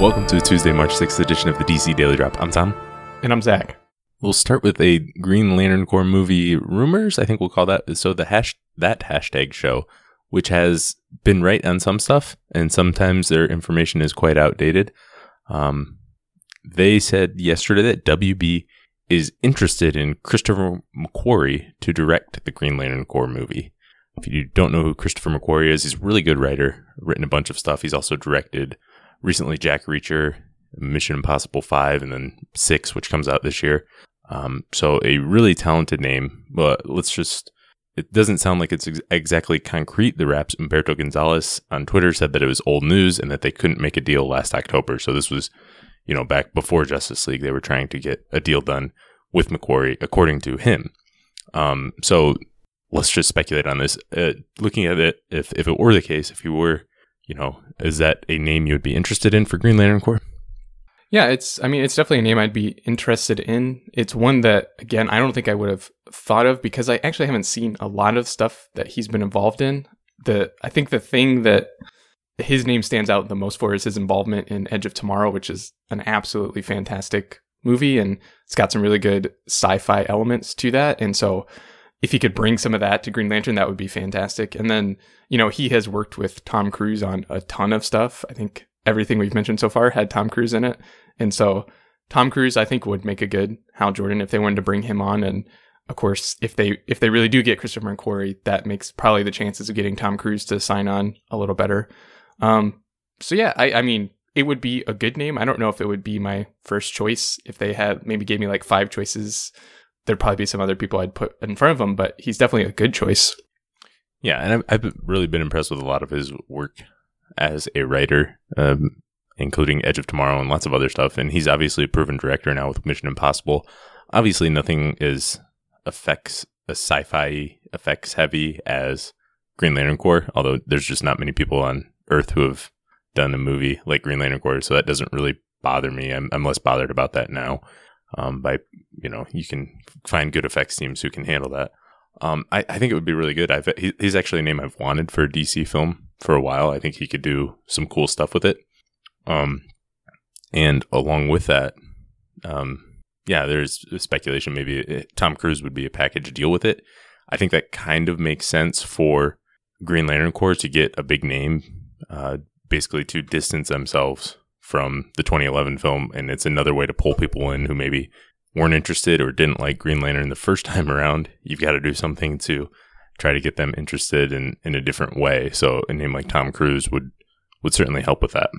Welcome to a Tuesday, March 6th edition of the DC Daily Drop. I'm Tom. And I'm Zach. We'll start with a Green Lantern Corps movie rumors. I think we'll call that. So the hash that hashtag show, which has been right on some stuff, and sometimes their information is quite outdated. Um, they said yesterday that WB is interested in Christopher McQuarrie to direct the Green Lantern Corps movie. If you don't know who Christopher McQuarrie is, he's a really good writer, written a bunch of stuff. He's also directed recently Jack Reacher, Mission Impossible 5, and then 6, which comes out this year. Um, so a really talented name, but let's just, it doesn't sound like it's ex- exactly concrete. TheWrap's Humberto Gonzalez on Twitter said that it was old news and that they couldn't make a deal last October. So this was, you know, back before Justice League, they were trying to get a deal done with McQuarrie, according to him. Um, so let's just speculate on this. Uh, looking at it, if, if it were the case, if you were, you know, is that a name you would be interested in for Green Lantern Corps? Yeah, it's I mean, it's definitely a name I'd be interested in. It's one that again, I don't think I would have thought of because I actually haven't seen a lot of stuff that he's been involved in. The I think the thing that his name stands out the most for is his involvement in Edge of Tomorrow, which is an absolutely fantastic movie and it's got some really good sci-fi elements to that. And so if he could bring some of that to Green Lantern, that would be fantastic. And then, you know, he has worked with Tom Cruise on a ton of stuff. I think everything we've mentioned so far had Tom Cruise in it. And so Tom Cruise, I think, would make a good Hal Jordan if they wanted to bring him on. And of course, if they if they really do get Christopher McQuarrie, that makes probably the chances of getting Tom Cruise to sign on a little better. Um, so yeah, I, I mean, it would be a good name. I don't know if it would be my first choice if they had maybe gave me like five choices there'd probably be some other people I'd put in front of him, but he's definitely a good choice. Yeah, and I've, I've really been impressed with a lot of his work as a writer, um, including Edge of Tomorrow and lots of other stuff. And he's obviously a proven director now with Mission Impossible. Obviously, nothing is effects a sci-fi effects heavy as Green Lantern Corps, although there's just not many people on Earth who have done a movie like Green Lantern Corps, so that doesn't really bother me. I'm, I'm less bothered about that now um, by you know you can find good effects teams who can handle that. Um, I, I think it would be really good. I've, he, he's actually a name I've wanted for a DC film for a while. I think he could do some cool stuff with it. Um, and along with that, um, yeah, there's speculation maybe it, Tom Cruise would be a package deal with it. I think that kind of makes sense for Green Lantern Corps to get a big name, uh, basically to distance themselves from the 2011 film, and it's another way to pull people in who maybe weren't interested or didn't like Green Lantern the first time around. You've got to do something to try to get them interested in, in a different way. So a name like Tom Cruise would would certainly help with that.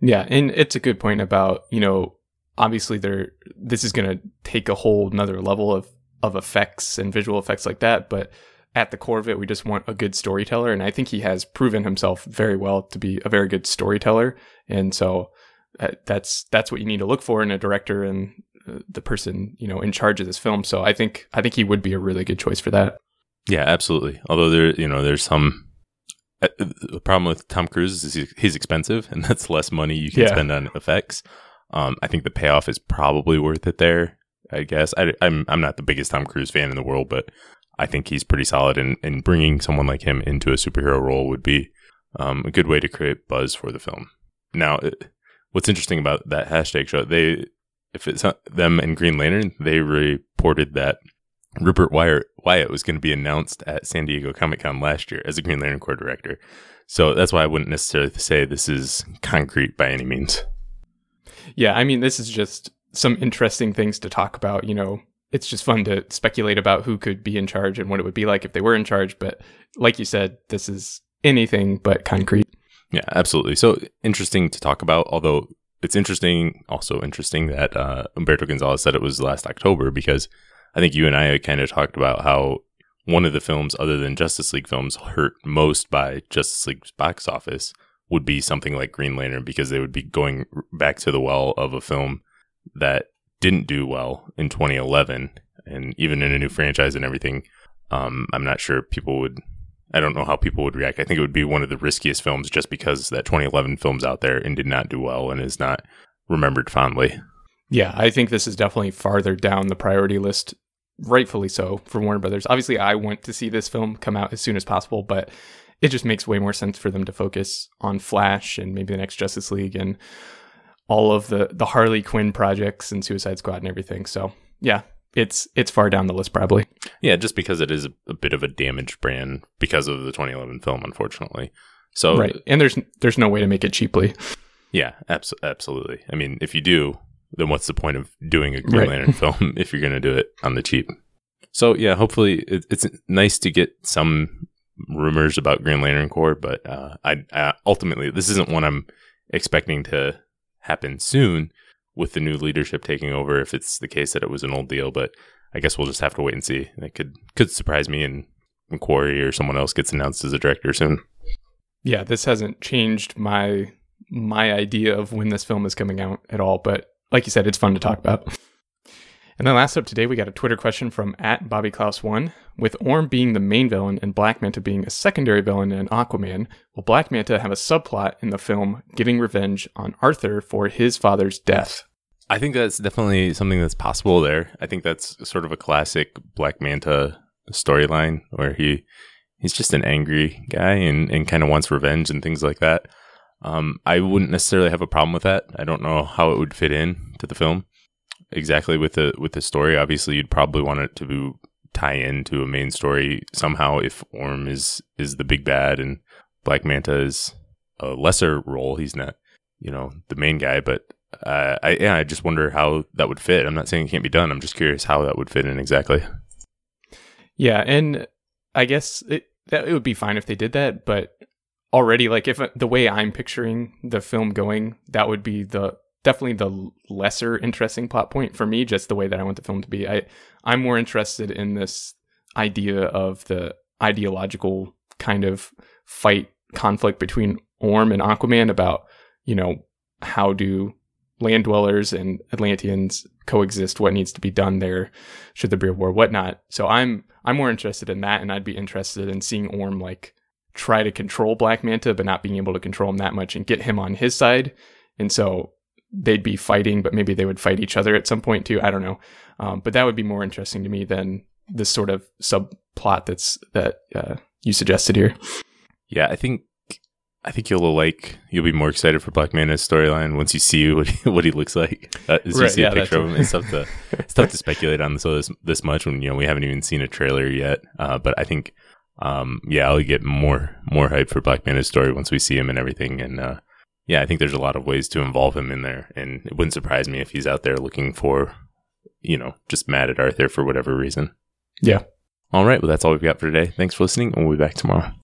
Yeah, and it's a good point about, you know, obviously there this is gonna take a whole another level of of effects and visual effects like that, but at the core of it, we just want a good storyteller. And I think he has proven himself very well to be a very good storyteller. And so uh, that's that's what you need to look for in a director and uh, the person you know in charge of this film. So I think I think he would be a really good choice for that. Yeah, absolutely. Although there, you know, there's some uh, the problem with Tom Cruise is he's expensive, and that's less money you can yeah. spend on effects. Um, I think the payoff is probably worth it there. I guess I, I'm I'm not the biggest Tom Cruise fan in the world, but I think he's pretty solid, and, and bringing someone like him into a superhero role would be um, a good way to create buzz for the film. Now, what's interesting about that hashtag show, they if it's them and Green Lantern, they reported that Rupert Wyatt, was going to be announced at San Diego Comic Con last year as a Green Lantern Corps director. So that's why I wouldn't necessarily say this is concrete by any means. Yeah, I mean, this is just some interesting things to talk about. You know, it's just fun to speculate about who could be in charge and what it would be like if they were in charge. But like you said, this is anything but concrete. Yeah, absolutely. So interesting to talk about, although it's interesting, also interesting that uh, Humberto Gonzalez said it was last October because I think you and I kind of talked about how one of the films, other than Justice League films, hurt most by Justice League's box office would be something like Green Lantern because they would be going back to the well of a film that didn't do well in 2011, and even in a new franchise and everything, um, I'm not sure people would. I don't know how people would react. I think it would be one of the riskiest films just because that 2011 film's out there and did not do well and is not remembered fondly. Yeah, I think this is definitely farther down the priority list, rightfully so, for Warner Brothers. Obviously, I want to see this film come out as soon as possible, but it just makes way more sense for them to focus on Flash and maybe the next Justice League and all of the the Harley Quinn projects and Suicide Squad and everything. So yeah, it's it's far down the list probably. Yeah, just because it is a, bit of a damaged brand because of the 2011 film, unfortunately. So right, and there's there's no way to make it cheaply. Yeah, abso- absolutely. I mean, if you do, then what's the point of doing a Green Right. Lantern film if you're going to do it on the cheap? So yeah, hopefully it, it's nice to get some rumors about Green Lantern Corps, but uh, I, I ultimately this isn't one I'm expecting to happen soon with the new leadership taking over. If it's the case that it was an old deal, but I guess we'll just have to wait and see. It could could surprise me and McQuarrie or someone else gets announced as a director soon. Yeah, this hasn't changed my my idea of when this film is coming out at all, but like you said, it's fun to talk about. And then last up today, we got a Twitter question from at Bobby Klaus one. With Orm being the main villain and Black Manta being a secondary villain in Aquaman, will Black Manta have a subplot in the film getting revenge on Arthur for his father's death? I think that's definitely something that's possible there. I think that's sort of a classic Black Manta storyline where he he's just an angry guy and, and kind of wants revenge and things like that. Um, I wouldn't necessarily have a problem with that. I don't know how it would fit in to the film exactly with the with the story. Obviously, you'd probably want it to tie into a main story somehow. If Orm is is the big bad and Black Manta is a lesser role, he's not you know the main guy, but uh, I yeah, I just wonder how that would fit. I'm not saying it can't be done. I'm just curious how that would fit in exactly. Yeah, and I guess it that it would be fine if they did that, but already like if the way I'm picturing the film going, that would be the definitely the lesser interesting plot point for me just the way that I want the film to be. I I'm more interested in this idea of the ideological kind of fight conflict between Orm and Aquaman about, you know, how do land dwellers and Atlanteans coexist, what needs to be done there, should there be a war, whatnot. So I'm I'm more interested in that, and I'd be interested in seeing Orm like try to control Black Manta, but not being able to control him that much and get him on his side. And so they'd be fighting, but maybe they would fight each other at some point too. I don't know, um, but that would be more interesting to me than this sort of subplot that's that uh, you suggested here. Yeah, I think I think you'll like you'll be more excited for Black Manta's storyline once you see what he, what he looks like. Uh, as you see yeah, a picture of him, it's tough to it's tough to speculate on so this this much when you know we haven't even seen a trailer yet. Uh, but I think um, yeah, I'll get more more hype for Black Manta's story once we see him and everything. And uh, yeah, I think there's a lot of ways to involve him in there, and it wouldn't surprise me if he's out there looking for you know just mad at Arthur for whatever reason. Yeah. All right, well that's all we've got for today. Thanks for listening, and we'll be back tomorrow.